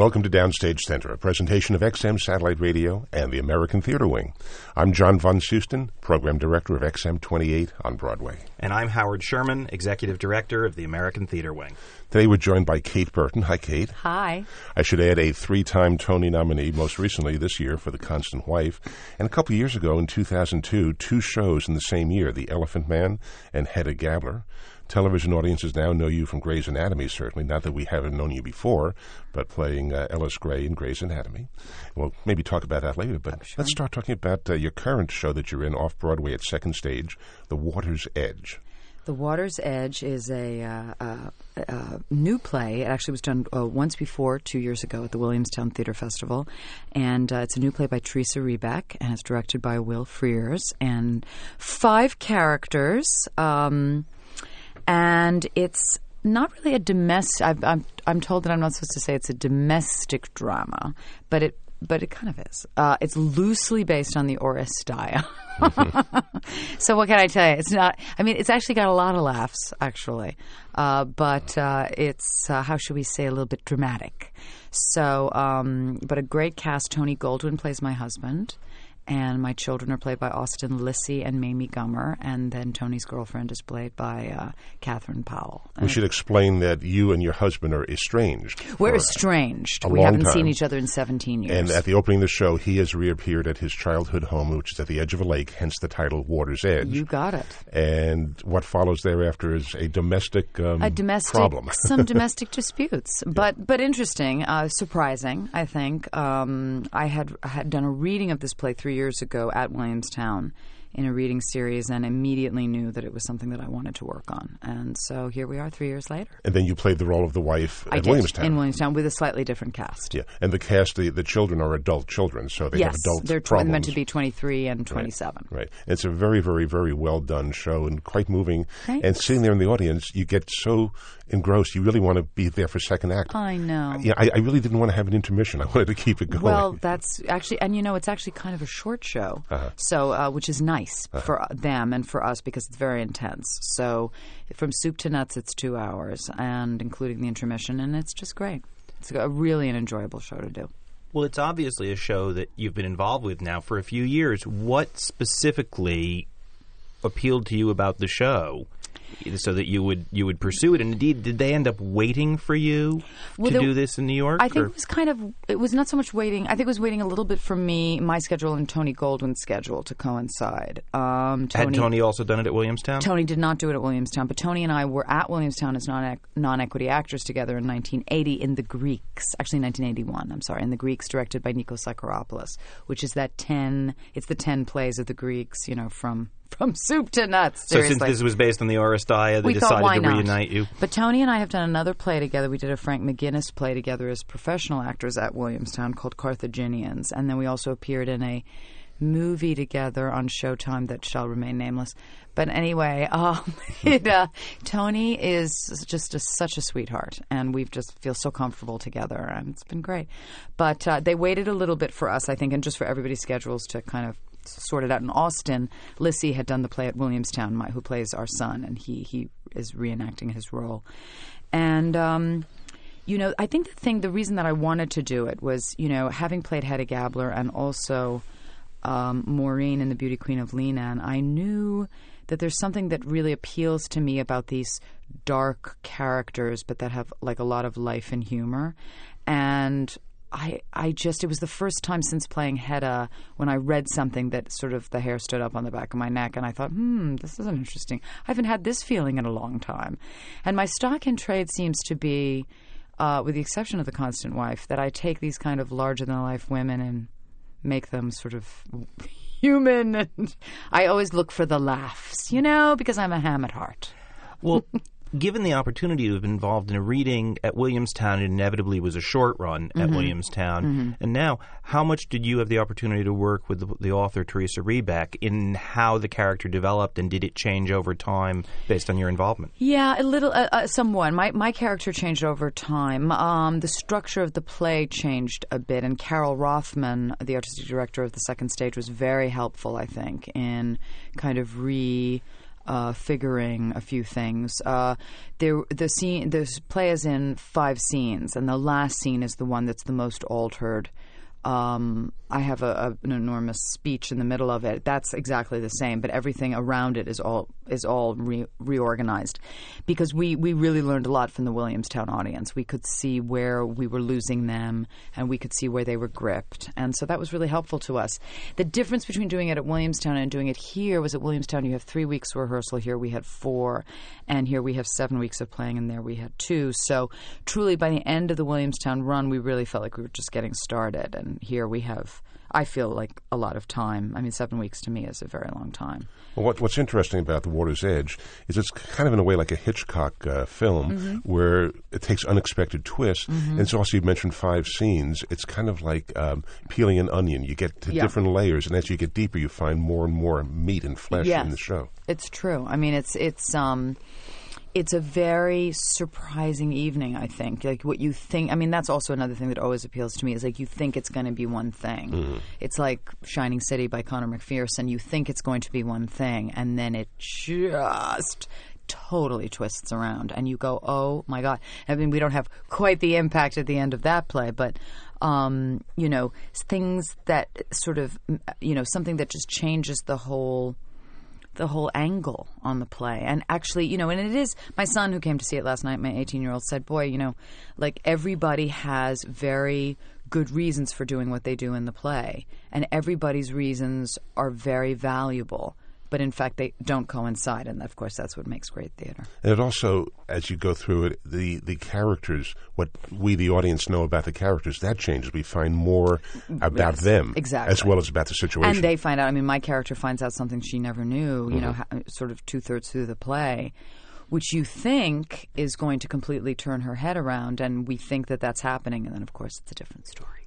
Welcome to Downstage Center, a presentation of XM Satellite Radio and the American Theater Wing. I'm John von Soosten, Program Director of XM 28 on Broadway. And I'm Howard Sherman, Executive Director of the American Theater Wing. Today we're joined by Kate Burton. Hi, Kate. Hi. I should add a three time Tony nominee, most recently this year for The Constant Wife, and a couple years ago in 2002, two shows in the same year The Elephant Man and Hedda Gabler. Television audiences now know you from Grey's Anatomy, certainly. Not that we haven't known you before, but playing uh, Ellis Grey in Grey's Anatomy. We'll maybe talk about that later, but sure. let's start talking about uh, your current show that you're in off Broadway at Second Stage, The Water's Edge. The Water's Edge is a, uh, uh, uh, new play. It actually was done uh, once before, two years ago, at the Williamstown Theater Festival. And uh, it's a new play by Teresa Rebeck, and it's directed by Will Frears. And five characters. Um, and it's not really a domestic. I'm, I'm I'm told that I'm not supposed to say it's a domestic drama, but it but it kind of is. Uh, it's loosely based on the Oresteia. so what can I tell you? It's not. I mean, it's actually got a lot of laughs, actually, uh, but uh, it's uh, how should we say a little bit dramatic. So, um, but a great cast. Tony Goldwyn plays my husband and my children are played by Austin Lysy and Mamie Gummer, and then Tony's girlfriend is played by uh, Catherine Powell. We should explain that you and your husband are estranged. We're estranged. We haven't time. seen each other in 17 years. And at the opening of the show, he has reappeared at his childhood home, which is at the edge of a lake, hence the title Water's Edge. you got it. and what follows thereafter is a domestic, um, a domestic problem. some domestic disputes but but interesting uh, surprising i think um, i had had done a reading of this play three years ago at williamstown in a reading series and immediately knew that it was something that i wanted to work on and so here we are three years later and then you played the role of the wife I at did, Williamstown. in williamstown with a slightly different cast yeah, and the cast, the, the children are adult children, so they yes have adult Yes, they're tw- problems. meant to be 23 and 27 Right. It's a very, very, very well done show and quite moving. And Thanks. sitting there in the audience, you get so engrossed. You really want to be there for second act. i know yeah, I, I really didn't want to have an intermission. I wanted to keep it going. Well, that's actually, and you know, it's actually kind of a short show, Uh-huh. so uh, which is nice Uh-huh. for them and for us because it's very intense. So, from soup to nuts, it's two hours, and including the intermission, and it's just great. It's a really an enjoyable show to do. Well, it's obviously a show that you've been involved with now for a few years. What specifically appealed to you about the show so that you would you would pursue it? And indeed, did they end up waiting for you Well, to there- do this in New York? I think or- it was kind of it was not so much waiting. I think it was waiting a little bit for me, my schedule, and Tony Goldwyn's schedule to coincide. Um, had Tony also done it at Williamstown? Tony did not do it at Williamstown, but Tony and I were at Williamstown as non non equity actors together in 1980 in The Greeks. Actually, 1981. I'm sorry, in The Greeks, directed by Nikos Psacharopoulos, which is that ten. It's the ten plays of the Greeks. You know, from from soup to nuts. so since this was based on the Oresteia, they we decided thought, why to not? reunite you. But Tony and I have done another play together. We did a Frank McGuinness play together as professional actors at Williamstown called Carthaginians, and then we also appeared in a movie together on Showtime that shall remain nameless. But anyway, um, it, uh, Tony is just a, such a sweetheart, and we've just feel so comfortable together, and it's been great. But uh, they waited a little bit for us, I think, and just for everybody's schedules to kind of sort it out. In Austin, Lysy had done the play at Williamstown, my, who plays our son, and he he is reenacting his role, and. Um, you know, I think the thing, the reason that I wanted to do it was, you know, having played Hedda Gabler and also um, Maureen in The Beauty Queen of Leenane, I knew that there's something that really appeals to me about these dark characters, but that have like a lot of life and humor. And I, I just, it was the first time since playing Hedda when I read something that sort of the hair stood up on the back of my neck, and I thought, hmm, this is an interesting. I haven't had this feeling in a long time. And my stock in trade seems to be, uh, with the exception of The Constant Wife, that I take these kind of larger than life women and make them sort of human. And I always look for the laughs, you know, because I'm a ham at heart. Well, given the opportunity to have been involved in a reading at Williamstown, it inevitably was a short run at Williamstown. And now, how much did you have the opportunity to work with the, the author Teresa Rebeck in how the character developed, and did it change over time based on your involvement? Yeah, a little, uh, uh, somewhat. My my character changed over time. Um, the structure of the play changed a bit, and Carol Rothman, the artistic director of the second stage, was very helpful. I think in kind of re uh, figuring a few things. Uh, there, the scene, the play is in five scenes, and the last scene is the one that's the most altered. Um, I have a, a, an enormous speech in the middle of it. That's exactly the same, but everything around it is all is all re- reorganized because we we really learned a lot from the Williamstown audience. We could see where we were losing them, and we could see where they were gripped, and so that was really helpful to us. The difference between doing it at Williamstown and doing it here was at Williamstown you have three weeks rehearsal. Here we had four, and here we have seven weeks of playing, and there we had two. So truly, by the end of the Williamstown run, we really felt like we were just getting started, and here we have I feel like a lot of time. I mean, seven weeks to me is a very long time. Well, what, what's interesting about The Water's Edge is it's kind of in a way like a Hitchcock uh, film mm-hmm. where it takes unexpected twists. Mm-hmm. And it's also, you mentioned five scenes. It's kind of like um, peeling an onion. You get to yeah. different layers, and as you get deeper, you find more and more meat and flesh yes. in the show. It's true. I mean, it's, it's, um, it's a very surprising evening, I think. Like what you think, I mean, that's also another thing that always appeals to me is like you think it's going to be one thing. Mm-hmm. It's like Shining City by Conor McPherson. You think it's going to be one thing, and then it just totally twists around, and you go, oh my God. I mean, we don't have quite the impact at the end of that play, but. Um, you know, things that sort of, you know, something that just changes the whole the whole angle on the play. And actually, you know, and it is my son who came to see it last night, my 18 year old, said, Boy, you know, like everybody has very good reasons for doing what they do in the play. And everybody's reasons are very valuable but in fact they don't coincide, and of course that's what makes great theater. And it also, as you go through it, the the characters, what we the audience know about the characters, that changes. We find more about yes, them, exactly, as well as about the situation. And they find out. I mean, my character finds out something she never knew. You mm-hmm. know, sort of two thirds through the play. Which you think is going to completely turn her head around, and we think that that's happening, and then of course it's a different story.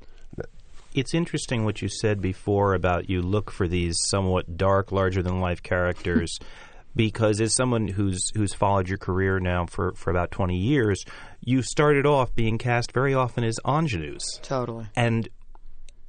It's interesting what you said before about you look for these somewhat dark, larger than life characters. because as someone who's who's followed your career now for, for about 20 years, you started off being cast very often as ingenues. Totally. And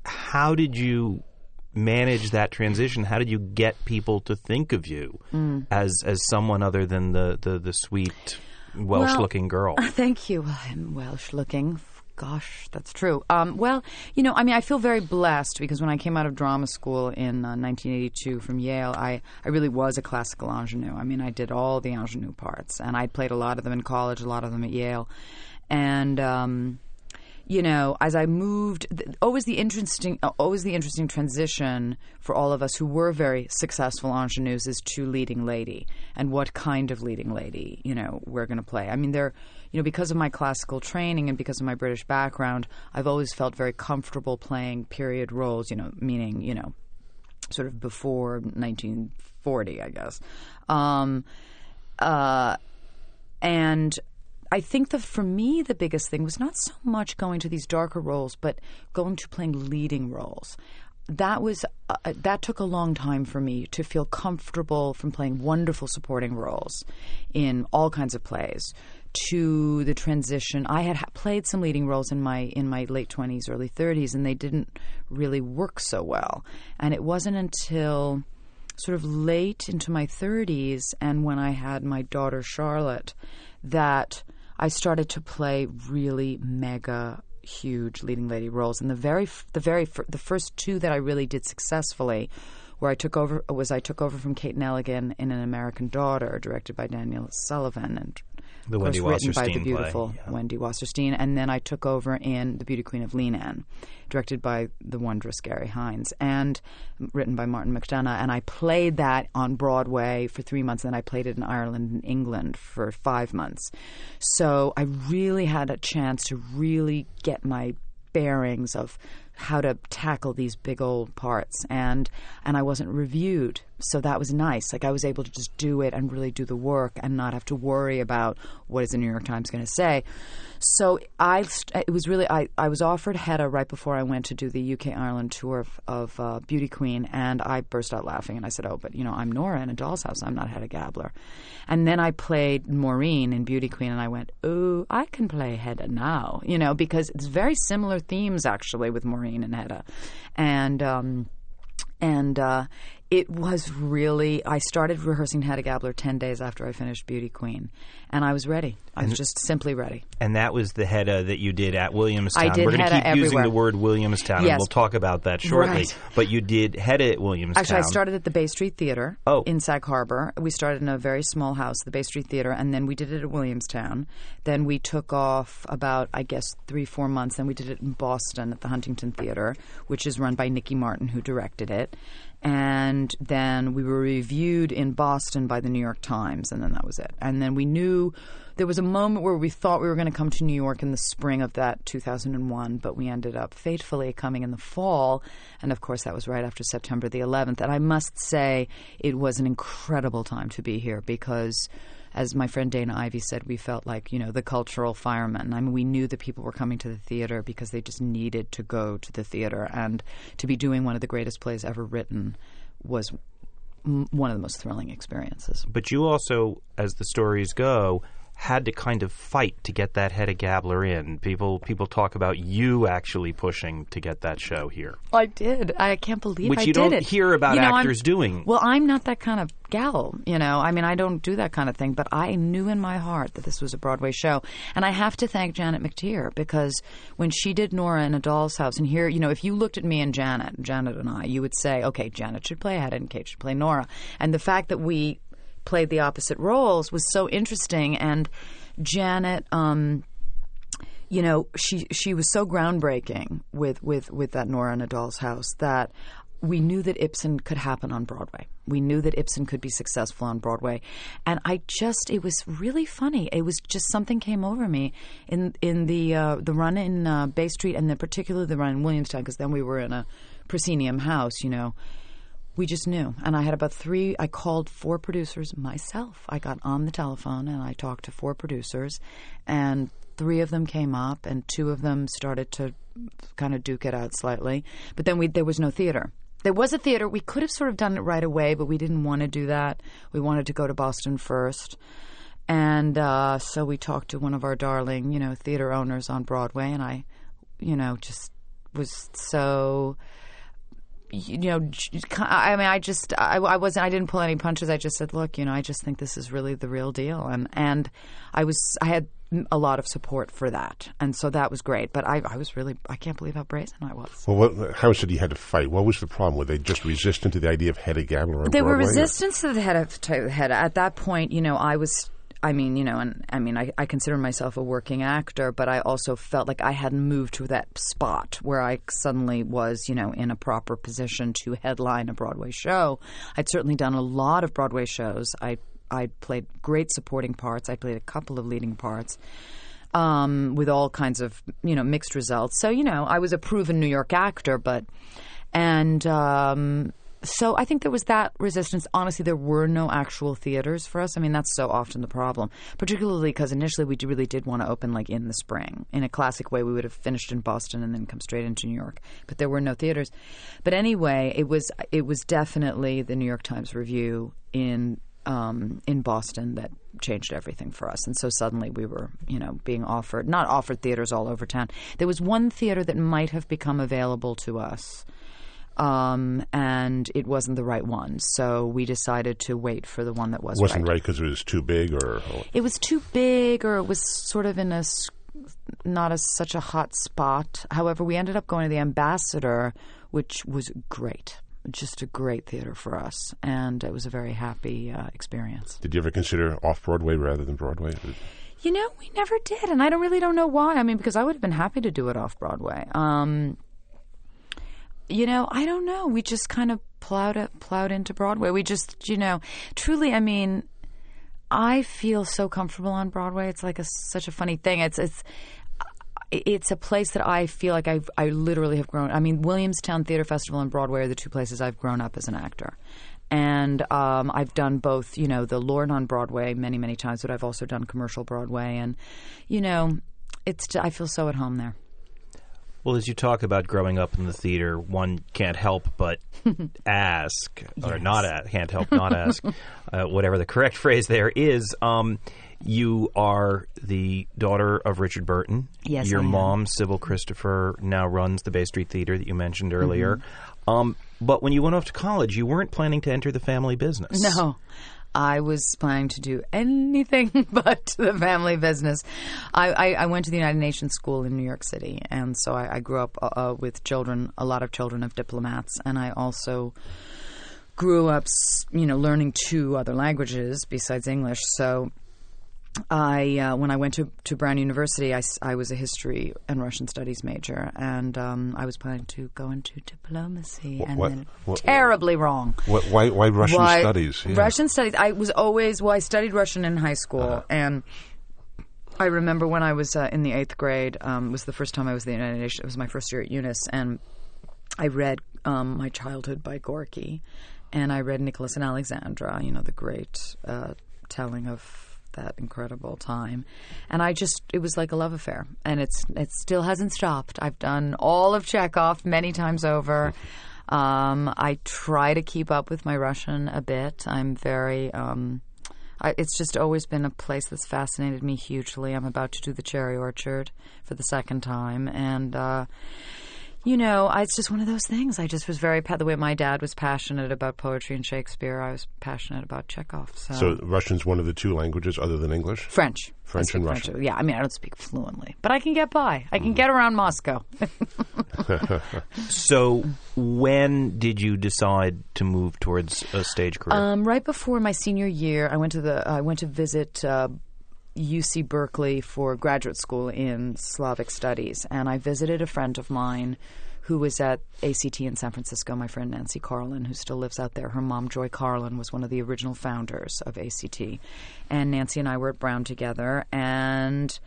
how did you manage that transition? How did you get people to think of you mm. as as someone other than the, the, the sweet Welsh looking girl? Thank you. I'm Welsh looking Gosh, that's true. Um, well, you know, I mean, I feel very blessed because when I came out of drama school in uh, 1982 from Yale, I, I really was a classical ingenue. I mean, I did all the ingenue parts, and I played a lot of them in college, a lot of them at Yale. And, um, you know, as I moved, always the interesting, uh, always the interesting transition for all of us who were very successful ingenues is to leading lady, and what kind of leading lady, you know, we're going to play. I mean, there you know, because of my classical training and because of my British background, I've always felt very comfortable playing period roles, you know, meaning, you know, sort of before 1940, I guess. Um, uh, and I think that for me, the biggest thing was not so much going to these darker roles, but going to playing leading roles that was uh, that took a long time for me to feel comfortable from playing wonderful supporting roles in all kinds of plays to the transition. I had played some leading roles in my in my late twenties, early thirties, and they didn't really work so well. And it wasn't until sort of late into my thirties, and when I had my daughter Charlotte, that I started to play really mega huge leading lady roles. And the very the very the first two that I really did successfully where I took over was I took over from Kate Nelligan in An American Daughter, directed by Daniel Sullivan and the Wendy written by the beautiful play, yeah. Wendy Wasserstein, and then I took over in The Beauty Queen of Leenane, directed by the wondrous Garry Hynes, and written by Martin McDonagh. And I played that on Broadway for three months, and then I played it in Ireland and England for five months. So I really had a chance to really get my bearings of how to tackle these big old parts and and I wasn't reviewed so that was nice. Like I was able to just do it and really do the work and not have to worry about what is the New York Times going to say. So I it was really I, I was offered Hedda right before I went to do the UK Ireland tour of, of uh, Beauty Queen and I burst out laughing and I said oh but you know I'm Nora in a doll's house. I'm not Hedda Gabler. And then I played Maureen in Beauty Queen and I went oh I can play Hedda now you know because it's very similar themes actually with Maureen and Hedda. And um, and uh, It was really. I started rehearsing Hedda Gabler ten days after I finished Beauty Queen, and I was ready. I was just simply ready. And that was the Hedda that you did at Williamstown. I did We're going to keep using the word Williamstown, and Yes. we'll talk about that shortly. Right. But you did Hedda at Williamstown. Actually, I started at the Bay Street Theater Oh. in Sag Harbor. We started in a very small house, the Bay Street Theater, and then we did it at Williamstown. Then we took off about, I guess, three, four months. Then we did it in Boston at the Huntington Theater, which is run by Nikki Martin, who directed it. And then we were reviewed in Boston by the New York Times, and then that was it. And then we knew there was a moment where we thought we were going to come to New York in the spring of that 2001, but we ended up fatefully coming in the fall. And of course, that was right after September the 11th. And I must say, it was an incredible time to be here because. As my friend Dana Ivey said, we felt like, you know, the cultural firemen. I mean, we knew that people were coming to the theater because they just needed to go to the theater. And to be doing one of the greatest plays ever written was one of the most thrilling experiences. But you also, as the stories go, had to kind of fight to get that Hedda Gabler in. People people talk about you actually pushing to get that show here. Oh, I did. I can't believe Which I you did don't it. hear about You know, I'm- actors doing. Well, I'm not that kind of gal, you know. I mean, I don't do that kind of thing, but I knew in my heart that this was a Broadway show. And I have to thank Janet McTeer because when she did Nora in A Doll's House, and here, you know, if you looked at me and Janet, Janet and I, you would say, okay, Janet should play Hedda and Kate should play Nora. And the fact that we played the opposite roles was so interesting. And Janet, um, you know, she she was so groundbreaking with with with that Nora in a Doll's House that we knew that Ibsen could happen on Broadway. We knew that Ibsen could be successful on Broadway, and I just it was really funny. It was just something came over me in in the uh, the run in uh, Bay Street, and then particularly the run in Williamstown, because then we were in a proscenium house, you know we just knew. And I had about three, I called four producers myself. I got on the telephone and I talked to four producers, and three of them came up, and two of them started to kind of duke it out slightly. But then we, there was no theater. There was a theater. We could have sort of done it right away, but we didn't want to do that. We wanted to go to Boston first. And uh, so we talked to one of our darling, you know, theater owners on Broadway, and I, you know, just was so you know, I mean, I just, I, I wasn't, I didn't pull any punches. I just said, look, you know, I just think this is really the real deal, and and I was, I had a lot of support for that, and so that was great. But I, I was really, I can't believe how brazen I was. Well, what, how said you had to fight? What was the problem? Were they just resistant to the idea of Hedda Gabler were Broadway, or- resistance to the head of to the. At that point, you know, I was. I mean, you know, and I mean, I, I consider myself a working actor, but I also felt like I hadn't moved to that spot where I suddenly was, you know, in a proper position to headline a Broadway show. I'd certainly done a lot of Broadway shows. I I played great supporting parts. I played a couple of leading parts. Um, with all kinds of you know mixed results. So you know I was a proven New York actor, but and um, so I think there was that resistance. Honestly, there were no actual theaters for us. I mean, that's so often the problem, particularly because initially we really did want to open like in the spring. In a classic way, we would have finished in Boston and then come straight into New York, but there were no theaters. But anyway, it was it was definitely the New York Times review in um, in Boston that changed everything for us. And so suddenly we were, you know, being offered not offered theaters all over town. There was one theater that might have become available to us um, and it wasn't the right one. So we decided to wait for the one that was wasn't right. right because it was too big, or, or It was too big, or it was sort of in a not a, such a hot spot. However, we ended up going to the Ambassador, which was great. Just a great theater for us, and it was a very happy uh, experience. did you ever consider off Broadway rather than Broadway? You know, we never did, and I don't really don't know why. I mean, because I would have been happy to do it off Broadway. Um, you know, I don't know. We just kind of plowed it, plowed into Broadway. We just, you know, truly. I mean, I feel so comfortable on Broadway. It's like a such a funny thing. It's it's it's a place that I feel like I I literally have grown. I mean, Williamstown Theater Festival and Broadway are the two places I've grown up as an actor. And um, I've done both, you know, the Lord on Broadway many, many times, but I've also done commercial Broadway, and you know, it's I feel so at home there. Well, as you talk about growing up in the theater, one can't help but ask, or not ask, can't help not ask, uh, whatever the correct phrase there is. Um, you are the daughter of Richard Burton. Yes, Your I am. mom, Sybil Christopher, now runs the Bay Street Theater that you mentioned earlier. Mm-hmm. Um, But when you went off to college, you weren't planning to enter the family business. No. I was planning to do anything but the family business. I, I, I, went to the United Nations School in New York City, and so I, I grew up uh, uh with children, a lot of children of diplomats, and I also grew up, you know, learning two other languages besides English. So I uh, when I went to, to Brown University, I, I was a history and Russian studies major, and um, I was planning to go into diplomacy, what, and what, then what, terribly wrong. why, why Russian why, studies? Yeah. Russian studies. I was always well. I studied Russian in high school, uh-huh. and I remember when I was uh, in the eighth grade. Um, was the first time I was in the United Nations. It was my first year at UNIS, and I read um, my childhood by Gorky, and I read Nicholas and Alexandra. You know the great uh, telling of that incredible time. And I just it was like a love affair. And it's it still hasn't stopped. I've done all of Chekhov many times over. Um, I try to keep up with my Russian a bit. I'm very um, I, it's just always been a place that's fascinated me hugely. I'm about to do the Cherry Orchard for the second time, and uh, you know, I, it's just one of those things. I just was very the way my dad was passionate about poetry and Shakespeare. I was passionate about Chekhov. So, so Russian's one of the two languages other than English. French, French and French. Russian. Yeah, I mean, I don't speak fluently, but I can get by. I can mm. get around Moscow. so, when did you decide to move towards a stage career? Um, right before my senior year, I went to the I went to visit. Uh, UC Berkeley for graduate school in Slavic studies, and I visited a friend of mine who was at ACT in San Francisco, my friend Nancy Carlin, who still lives out there. Her mom, Joy Carlin, was one of the original founders of ACT. And Nancy and I were at Brown together, and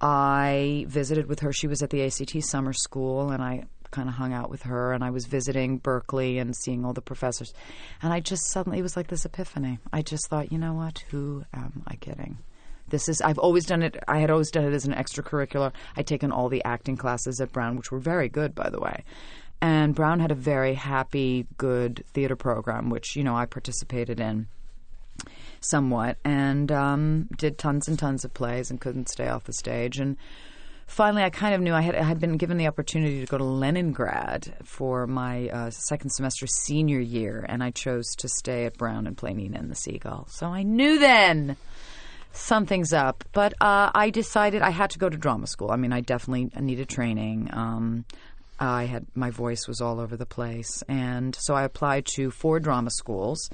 I visited with her. She was at the ACT summer school, and I kind of hung out with her and I was visiting Berkeley and seeing all the professors. And I just suddenly, it was like this epiphany. I just thought, you know what? Who am I kidding? This is I've always done it. I had always done it as an extracurricular. I'd taken all the acting classes at Brown, which were very good, by the way. And Brown had a very happy, good theater program, which you know I participated in somewhat, and um, did tons and tons of plays, and couldn't stay off the stage. And finally, I kind of knew I had I had been given the opportunity to go to Leningrad for my uh, second semester senior year, and I chose to stay at Brown and play Nina and the Seagull. So I knew then something's up. But uh, I decided I had to go to drama school. I mean, I definitely needed training. Um, I had my voice was all over the place, and so I applied to four drama schools.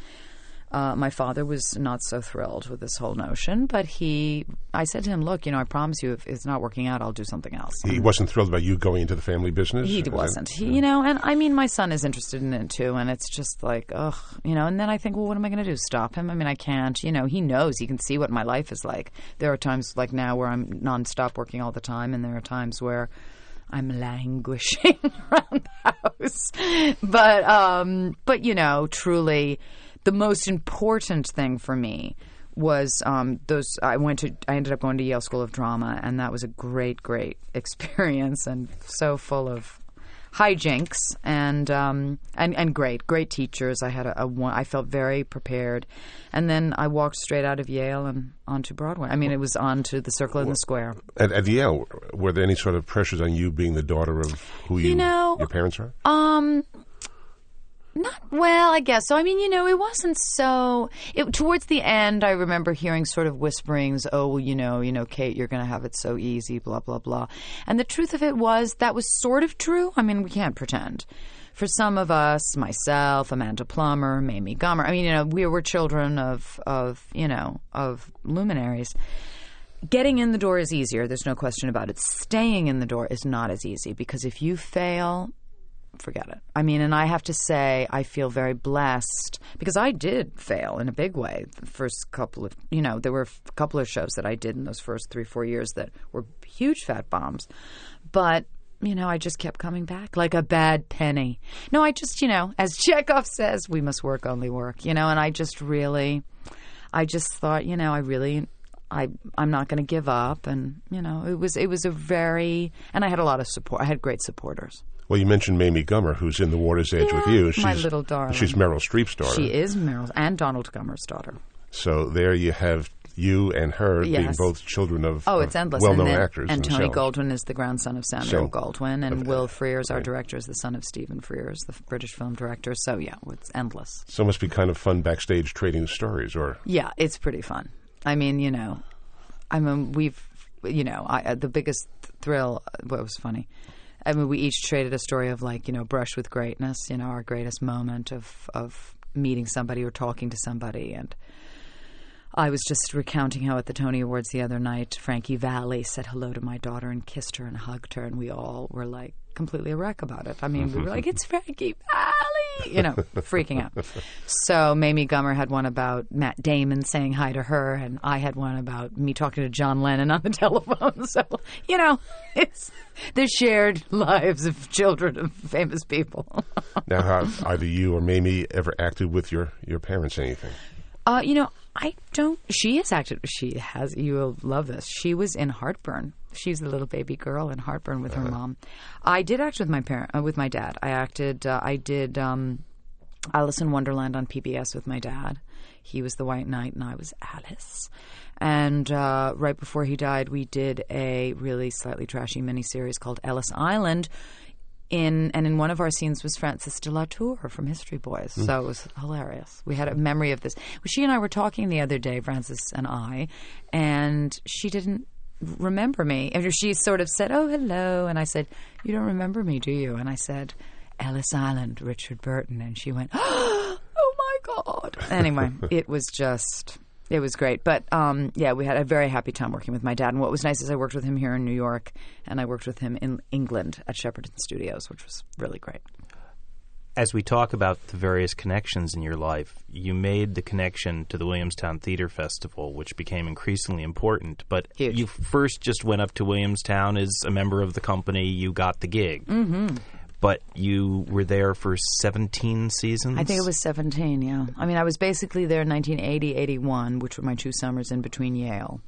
Uh, my father was not so thrilled with this whole notion, but he, I said to him, "Look, you know, I promise you, if it's not working out, I'll do something else." He wasn't thrilled about you going into the family business. He wasn't. He, you know, and I mean, my son is interested in it too, and it's just like, ugh, you know. And then I think, well, what am I going to do? Stop him? I mean, I can't. You know, he knows. He can see what my life is like. There are times like now where I'm nonstop working all the time, and there are times where. I'm languishing around the house, but um, but you know, truly, the most important thing for me was um, those. I went to. I ended up going to Yale School of Drama, and that was a great, great experience, and so full of hijinks and um, and and great, great teachers. I had a, a one. I felt very prepared, and then I walked straight out of Yale and onto Broadway. I mean, it was on to the Circle in the Square. At, at Yale, were there any sort of pressures on you being the daughter of who you, you know, your parents are? Um, not well, I guess. So I mean, you know, it wasn't so. It, towards the end, I remember hearing sort of whisperings. Oh, well, you know, you know, Kate, you're going to have it so easy, blah blah blah. And the truth of it was that was sort of true. I mean, we can't pretend. For some of us, myself, Amanda Plummer, Mamie Gummer. I mean, you know, we were children of of you know of luminaries. Getting in the door is easier. There's no question about it. Staying in the door is not as easy because if you fail, forget it. I mean, and I have to say, I feel very blessed because I did fail in a big way. The first couple of, you know, there were a couple of shows that I did in those first three, four years that were huge fat bombs. But, you know, I just kept coming back like a bad penny. No, I just, you know, as Chekhov says, we must work, only work, you know, and I just really, I just thought, you know, I really I I'm not going to give up, and you know it was it was a very and I had a lot of support. I had great supporters. Well, you mentioned Mamie Gummer, who's in The Water's Edge yeah, with you. She's, my little darling. She's Meryl Streep's daughter. She is Meryl and Donald Gummer's daughter. So there you have you and her being both children of, Oh, it's endless. well-known and then- actors. And Tony. Goldwyn is the grandson of Samuel Sam- Goldwyn, and of- Will Frears, our director, is the son of Stephen Frears, the British film director. So yeah, it's endless. So it must be kind of fun backstage trading stories, or Yeah, it's pretty fun. I mean, you know, I mean, we've, you know, I, uh, the biggest thrill. What was funny? I mean, we each traded a story of like, you know, brush with greatness. You know, our greatest moment of of meeting somebody or talking to somebody, and I was just recounting how at the Tony Awards the other night, Frankie Valli said hello to my daughter and kissed her and hugged her, and we all were like completely a wreck about it. I mean, we were like, "It's Frankie Valli," you know, freaking out. So Mamie Gummer had one about Matt Damon saying hi to her, and I had one about me talking to John Lennon on the telephone. So you know, it's the shared lives of children of famous people. now have either you or Mamie ever acted with your, your parents anything? Uh, you know, I don't. She has acted. She has. You will love this. She was in Heartburn. She's the little baby girl in Heartburn with her mom. I did act with my parent, uh, with my dad. I acted. Uh, I did um, Alice in Wonderland on PBS with my dad. He was the White Knight, and I was Alice. And uh, right before he died, we did a really slightly trashy miniseries called Ellis Island. In and in one of our scenes was Frances de la Tour from History Boys, so it was hilarious. We had a memory of this. She and I were talking the other day, Frances and I, and she didn't remember me. And she sort of said, "Oh, hello," and I said, "You don't remember me, do you?" And I said, "Ellis Island, Richard Burton," and she went, "Oh my god!" Anyway, it was just. It was great, but um, yeah, we had a very happy time working with my dad. And what was nice is I worked with him here in New York, and I worked with him in England at Shepperton Studios, which was really great. As we talk about the various connections in your life, you made the connection to the Williamstown Theater Festival, which became increasingly important. But Huge. you first just went up to Williamstown as a member of the company. You got the gig. Mm-hmm. But you were there for 17 seasons? I think it was 17, yeah. I mean, I was basically there in 1980, 81, which were my two summers in between Yale,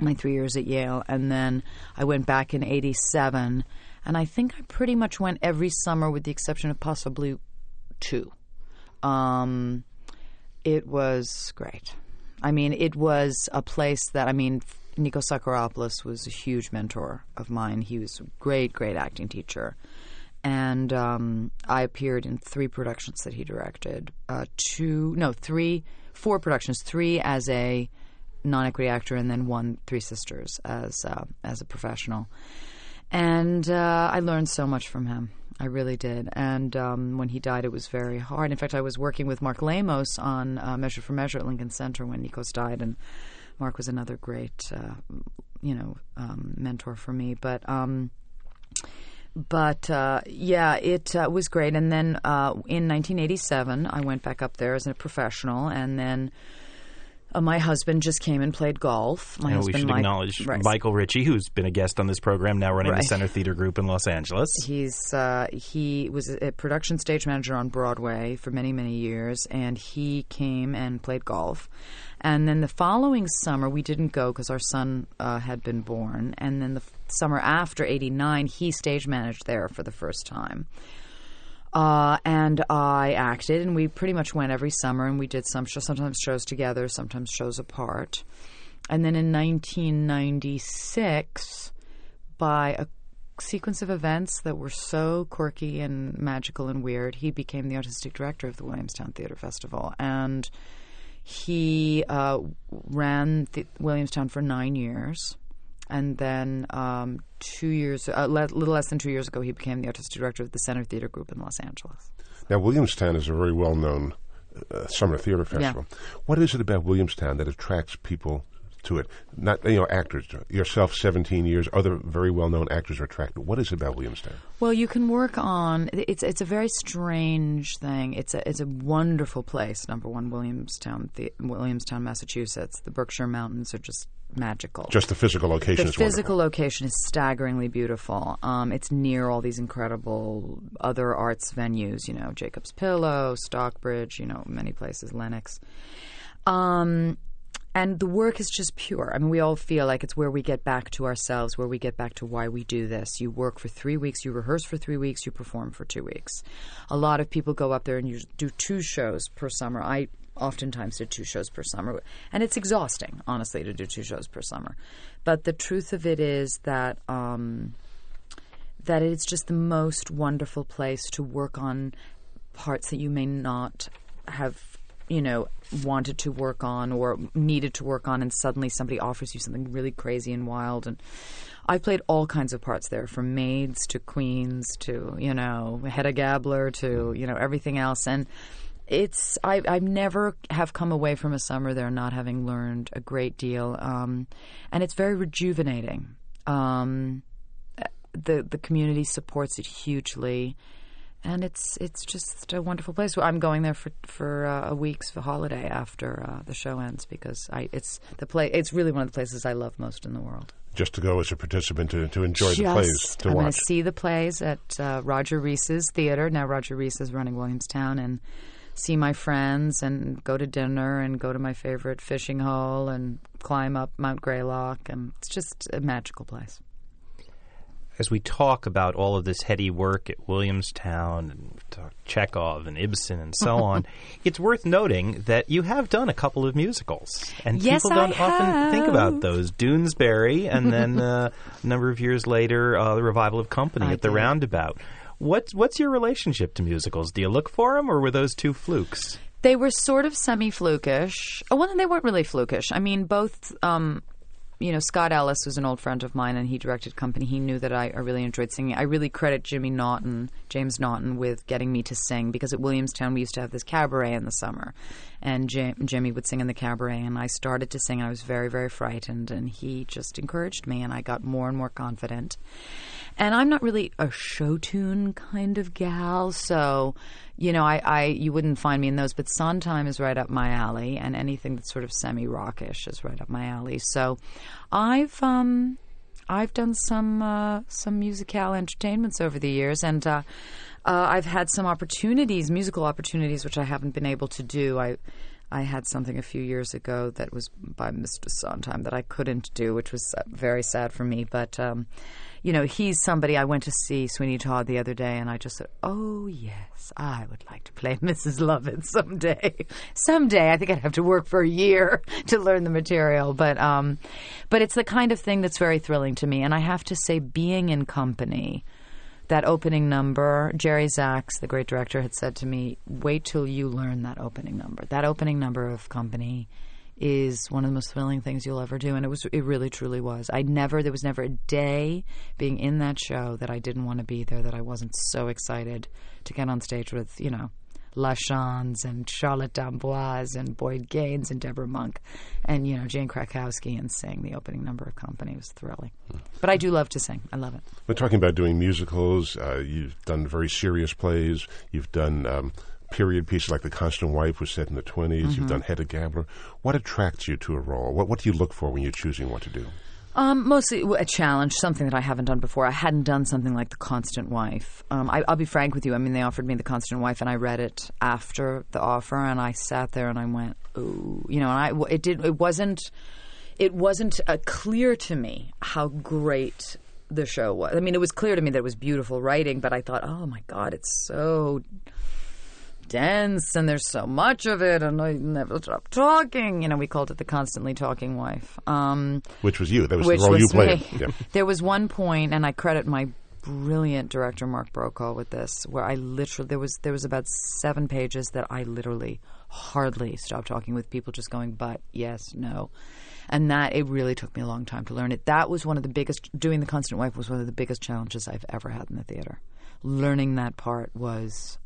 my three years at Yale. And then I went back in 87. And I think I pretty much went every summer with the exception of possibly two. Um, it was great. I mean, it was a place that, I mean, Nico Psacharopoulos was a huge mentor of mine. He was a great, great acting teacher and um, I appeared in three productions that he directed. Uh, two, no, three, four productions. Three as a non-equity actor, and then one, Three Sisters, as uh, as a professional. And uh, I learned so much from him. I really did. And um, when he died, it was very hard. In fact, I was working with Mark Lamos on uh, Measure for Measure at Lincoln Center when Nikos died, and Mark was another great, uh, you know, um, mentor for me. But um, but uh, yeah, it uh, was great. And then uh, in 1987, I went back up there as a professional, and then uh, my husband just came and played golf. My And we should Mike- acknowledge right. Michael Ritchie, who's been a guest on this program, now running Right. the Center Theater Group in Los Angeles. He's uh, he was a production stage manager on Broadway for many many years, and he came and played golf. And then the following summer, we didn't go because our son uh, had been born. And then the f- summer after '89, he stage managed there for the first time. Uh, and I acted, and we pretty much went every summer, and we did some shows, sometimes shows together, sometimes shows apart. And then in 1996, by a sequence of events that were so quirky and magical and weird, he became the artistic director of the Williamstown Theater Festival. And he uh, ran the Williamstown for nine years. And then um, two years, a le- little less than two years ago, he became the artistic director of the Center Theater Group in Los Angeles. Now, Williamstown is a very well known uh, summer theater festival. What is it about Williamstown that attracts people to it? Not, you know, actors. Yourself, 17 years, other very well known actors are attracted. What is it about Williamstown? Well, you can work on it's it's a very strange thing. It's a it's a wonderful place. Number one, Williamstown, the, Williamstown, Massachusetts. The Berkshire Mountains are just magical. Just the physical location the physical wonderful. location is staggeringly beautiful. Um, it's near all these incredible other arts venues. You know, Jacob's Pillow, Stockbridge. You know, many places, Lenox. Um, and the work is just pure. I mean, we all feel like it's where we get back to ourselves, where we get back to why we do this. You work for three weeks, you rehearse for three weeks, you perform for two weeks. A lot of people go up there and you do two shows per summer. I oftentimes did two shows per summer, and it's exhausting, honestly, to do two shows per summer. But the truth of it is that um, that it's just the most wonderful place to work on parts that you may not have you know wanted to work on or needed to work on and suddenly somebody offers you something really crazy and wild. And I played all kinds of parts there from maids to queens to you know Hedda Gabler to you know everything else. And it's I I never have come away from a summer there not having learned a great deal. Um, and it's very rejuvenating. Um, the the community supports it hugely and it's it's just a wonderful place. I'm going there for for uh, a week's holiday after uh, the show ends because I it's the play. It's really one of the places I love most in the world. Just to go as a participant to, to enjoy Just, the plays to I'm watch. going to see the plays at uh, Roger Rees's theater. Now Roger Rees is running Williamstown and see my friends and go to dinner and go to my favorite fishing hole and climb up Mount Greylock and it's just a magical place. As we talk about all of this heady work at Williamstown and Chekhov and Ibsen and so on, it's worth noting that you have done a couple of musicals, and Yes, people don't often think about those. Doonesbury, and then uh, a number of years later, uh, the revival of Company I at the did. Roundabout. What's what's your relationship to musicals? Do you look for them, or were those two flukes? They were sort of semi flukish. Oh, well, they weren't really flukish. I mean, both. Um, you know, Scott Ellis was an old friend of mine, and he directed Company. He knew that I, I really enjoyed singing. I really credit Jimmy Naughton, James Naughton, with getting me to sing because at Williamstown we used to have this cabaret in the summer, and Jim, Jimmy would sing in the cabaret, and I started to sing. I was very, very frightened, and he just encouraged me, and I got more and more confident. And I'm not really a show tune kind of gal, so you know, I, I you wouldn't find me in those. But Sondheim is right up my alley, and anything that's sort of semi rockish is right up my alley. So, I've um, I've done some uh, some musical entertainments over the years, and uh, uh, I've had some opportunities, musical opportunities, which I haven't been able to do. I I had something a few years ago that was by Mr. Sondheim that I couldn't do, which was uh, very sad for me. But um, you know, he's somebody I went to see Sweeney Todd the other day, and I just said, "Oh yes, I would like to play Mrs. Lovett someday. someday, I think I'd have to work for a year to learn the material, but um, but it's the kind of thing that's very thrilling to me. And I have to say, being in company." That opening number, Jerry Zaks, the great director, had said to me, "Wait till you learn that opening number. That opening number of Company is one of the most thrilling things you'll ever do." And it was, it really, truly was. I never, there was never a day being in that show that I didn't want to be there. That I wasn't so excited to get on stage with, you know, LaChanze and Charlotte D'Amboise and Boyd Gaines and Debra Monk and, you know, Jane Krakowski and sing the opening number of Company was thrilling. But I do love to sing. I love it. We're talking about doing musicals. Uh, you've done very serious plays. You've done um, period pieces like The Constant Wife was set in the 20s. Mm-hmm. You've done Hedda Gabler. What attracts you to a role? What, what do you look for when you're choosing what to do? Um, mostly a challenge, something that I haven't done before. I hadn't done something like The Constant Wife. Um, I, I'll be frank with you. I mean, they offered me The Constant Wife, and I read it after the offer, and I sat there and I went, "Ooh," you know. And I it did it wasn't it wasn't uh, clear to me how great the show was. I mean, it was clear to me that it was beautiful writing, but I thought, oh my god, it's so dense and there's so much of it and I never stop talking. You know, we called it the constantly talking wife. Um, Which was you. That was the role was you played. Yeah. There was one point, and I credit my brilliant director Mark Brokaw with this, where I literally there was there was about seven pages that I literally hardly stopped talking with people, just going but yes, no. And that it really took me a long time to learn it. That was one of the biggest. Doing the Constant Wife was one of the biggest challenges I've ever had in the theater. Learning that part was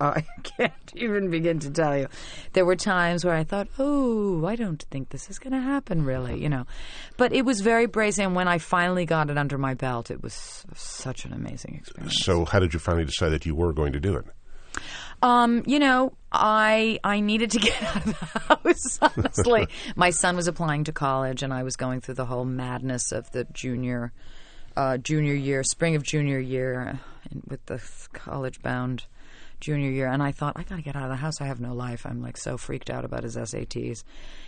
I can't even begin to tell you. There were times where I thought, "Oh, I don't think this is going to happen, really," you know. But it was very brazen. When I finally got it under my belt, it was such an amazing experience. So, how did you finally decide that you were going to do it? Um, you know, I I needed to get out of the house. Honestly, my son was applying to college, and I was going through the whole madness of the junior uh, junior year, spring of junior year, with the college bound junior year. And I thought, I got to get out of the house. I have no life. I'm like so freaked out about his SATs.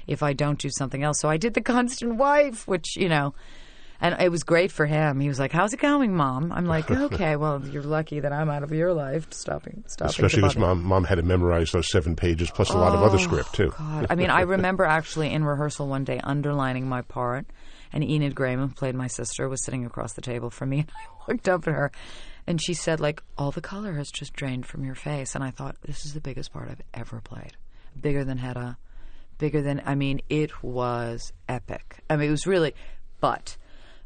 If I don't do something else, so I did the Constant Wife, which you know. And it was great for him. He was like, "How's it going, mom?" I'm like, "Okay, well, you're lucky that I'm out of your life, stopping, stopping." to Especially because bother." mom, mom had to memorize those seven pages plus a lot of other oh, script too. Oh, God. I mean, I remember actually in rehearsal one day underlining my part, and Enid Graham, who played my sister, was sitting across the table from me, and I looked up at her, and she said, like, all the color has just drained from your face. And I thought, this is the biggest part I've ever played. Bigger than Hedda, bigger than, I mean, it was epic. I mean, it was really, but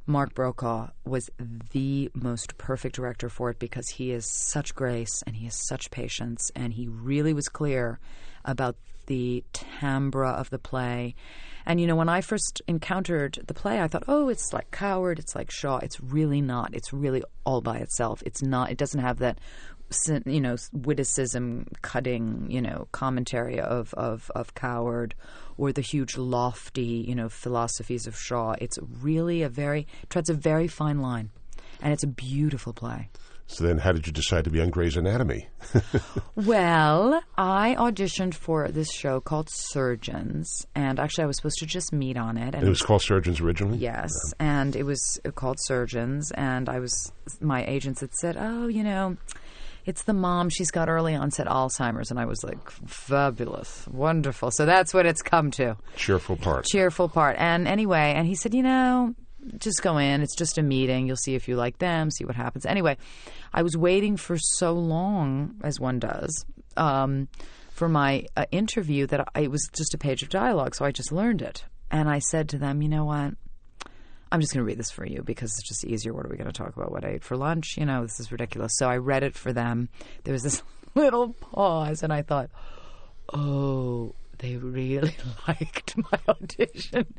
Mark Brokaw was the most perfect director for it because he has such grace and he has such patience and he really was clear about the timbre of the play. And you know, when I first encountered the play, I thought, "Oh, it's like Coward, it's like Shaw." It's really not. It's really all by itself. It's not. It doesn't have that you know witticism cutting you know commentary of, of, of coward or the huge lofty you know philosophies of shaw it's really a very treads a very fine line and it's a beautiful play So then, how did you decide to be on Grey's Anatomy? well i auditioned for this show called surgeons and actually i was supposed to just meet on it And it was called Surgeons originally. Yes, and it was called Surgeons, and I was my agents had said, "Oh, you know, it's the mom. She's got early onset Alzheimer's," and I was like, "Fabulous, wonderful." So that's what it's come to, Cheerful part. cheerful part. And anyway, and he said, "You know, just go in. It's just a meeting. You'll see if you like them. See what happens." Anyway, I was waiting for so long, as one does. Um, for my uh, interview, that I, it was just a page of dialogue, so I just learned it. And I said to them, you know what? I'm just going to read this for you because it's just easier. What are we going to talk about? What I ate for lunch? You know, this is ridiculous. So I read it for them. There was this little pause, and I thought, oh, they really liked my audition.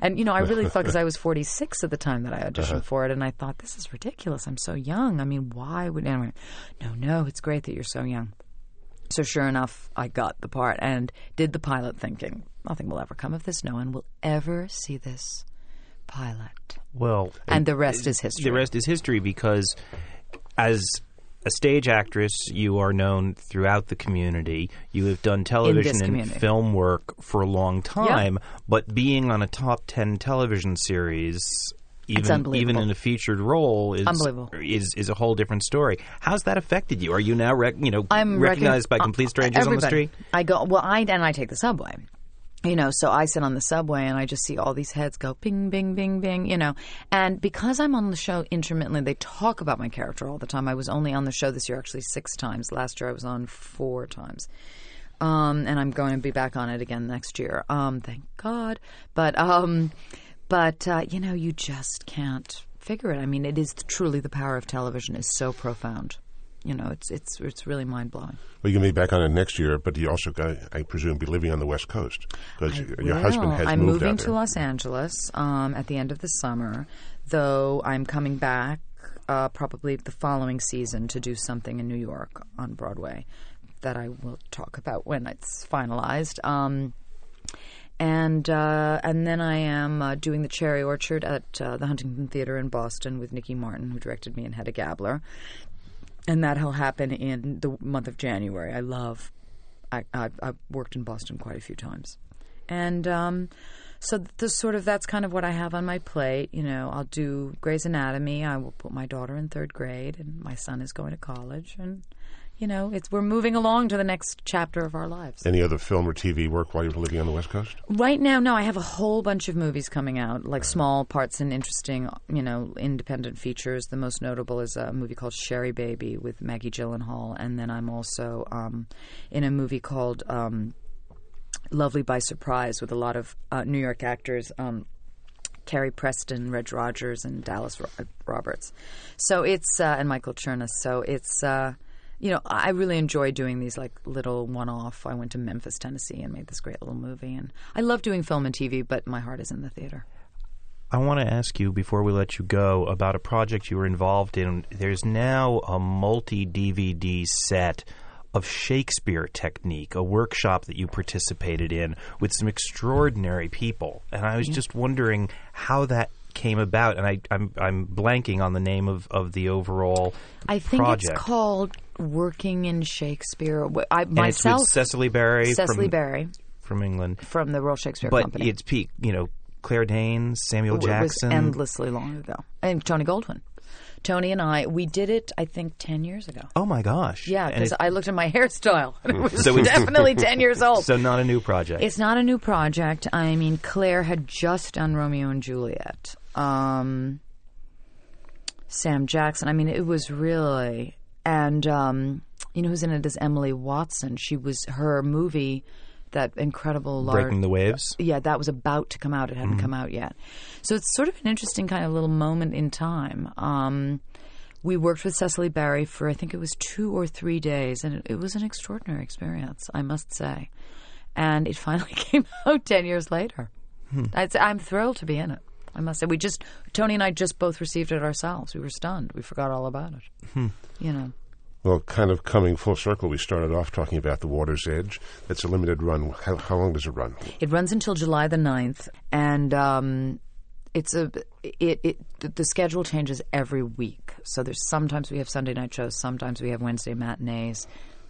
And, you know, I really thought, because I was 46 at the time that I auditioned uh-huh. for it, and I thought, this is ridiculous. I'm so young. I mean, why would anyone? No, no, it's great that you're so young. So sure enough, I got the part and did the pilot thinking, nothing will ever come of this. No one will ever see this pilot. Well, And the rest is history. the rest is history because as a stage actress, you are known throughout the community. You have done television and film work for a long time, but being on a top 10 television series even even in a featured role is is is a whole different story. How's that affected you? Are you now rec- you know I'm recognized by recon- complete uh, strangers on the street? I go well. I and I take the subway. You know, so I sit on the subway and I just see all these heads go bing, bing, bing, bing. You know, and because I'm on the show intermittently, they talk about my character all the time. I was only on the show this year actually six times. Last year I was on four times. Um, and I'm going to be back on it again next year. Um, thank God. But um, but uh, you know, you just can't figure it. I mean, it is truly the power of television is so profound. You know, it's it's it's really mind blowing. Well, you're going to be back on it next year, but you also, got, I presume, be living on the West Coast because your husband has I'm moved moving out to there. Los Angeles um, at the end of the summer, though I'm coming back uh, probably the following season to do something in New York on Broadway that I will talk about when it's finalized. Um, and uh, and then I am uh, doing the Cherry Orchard at uh, the Huntington Theater in Boston with Nikki Martin, who directed me and Hedda Gabler, and that'll happen in the month of January. I love. I, I've, I've worked in Boston quite a few times, and um, so the sort of that's kind of what I have on my plate. You know, I'll do Grey's Anatomy. I will put my daughter in third grade, and my son is going to college, and you know, it's we're moving along to the next chapter of our lives. Any other film or TV work while you're living on the West Coast? Right now, no, I have a whole bunch of movies coming out, like small parts and interesting, you know, independent features. The most notable is a movie called Sherry Baby with Maggie Gyllenhaal, and then I'm also um, in a movie called um, Lovely by Surprise with a lot of uh, New York actors. Um, Carrie Preston, Reg Rogers, and Dallas Ro- Roberts. So it's uh, and Michael Chernus. So it's uh, you know I really enjoy doing these like little one-off. I went to Memphis, Tennessee, and made this great little movie, and I love doing film and TV, but my heart is in the theater. I want to ask you before we let you go about a project you were involved in. There's now a multi DVD set of Shakespeare technique, a workshop that you participated in with some extraordinary people. And I was just wondering how that came about. And I, I'm, I'm blanking on the name of, of the overall I think project. it's called Working in Shakespeare. I and myself, Cicely Berry, Cicely from, Berry from England. from the Royal Shakespeare But Company. it's peak, you know, Claire Danes, Samuel It was Jackson. endlessly long ago. And Tony Goldwyn. Tony and I, we did it, I think, 10 years ago. oh my gosh! Yeah, because I looked at my hairstyle. and It was So it's- definitely 10 years old. so not a new project. It's not a new project. I mean, Claire had just done Romeo and Juliet. Um, Sam Jackson. I mean, it was really, and um, you know who's in it is Emily Watson. She was her movie, that incredible large, Breaking the Waves. yeah, that was about to come out. It hadn't Mm-hmm. come out yet. So it's sort of an interesting kind of little moment in time. Um, we worked with Cicely Berry for I think it was two or three days, and it, it was an extraordinary experience, I must say. And it finally came out ten years later. Hmm. I'm thrilled to be in it. I must say, we just Tony and I just both received it ourselves. We were stunned. We forgot all about it. Hmm. You know. Well, kind of coming full circle, we started off talking about The Water's Edge. It's a limited run. How, how long does it run? It runs until July the 9th, and um, it's a it, it the, the schedule changes every week. So there's sometimes we have Sunday night shows, sometimes we have Wednesday matinees.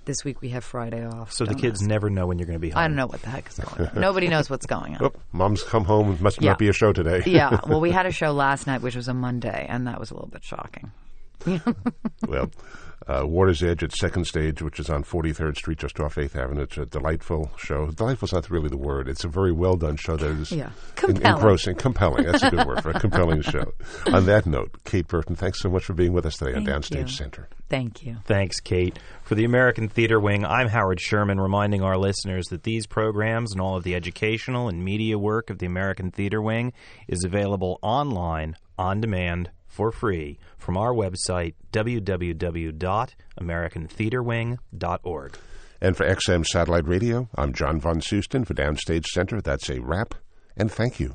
This week we have Friday off. So the kids ask. never know when you're going to be home. I don't know what the heck is going on. Nobody knows what's going on. Oh, mom's come home. Must Yeah. not be a show today. yeah, well, we had a show last night, which was a Monday, and that was a little bit shocking. well, uh, Water's Edge at Second Stage, which is on 43rd Street, just off 8th Avenue. It's a delightful show. Delightful's not really the word. It's a very well done show that is Yeah. en- engrossing. Compelling. That's a good word for a compelling show. On that note, Kate Burton, thanks so much for being with us today on Thank Downstage you. Center. Thank you. Thanks, Kate. For the American Theater Wing, I'm Howard Sherman, reminding our listeners that these programs and all of the educational and media work of the American Theater Wing is available online, on demand, for free from our website, www.americantheaterwing.org. And for XM Satellite Radio, I'm John Von Soosten for Downstage Center. That's a wrap, and thank you.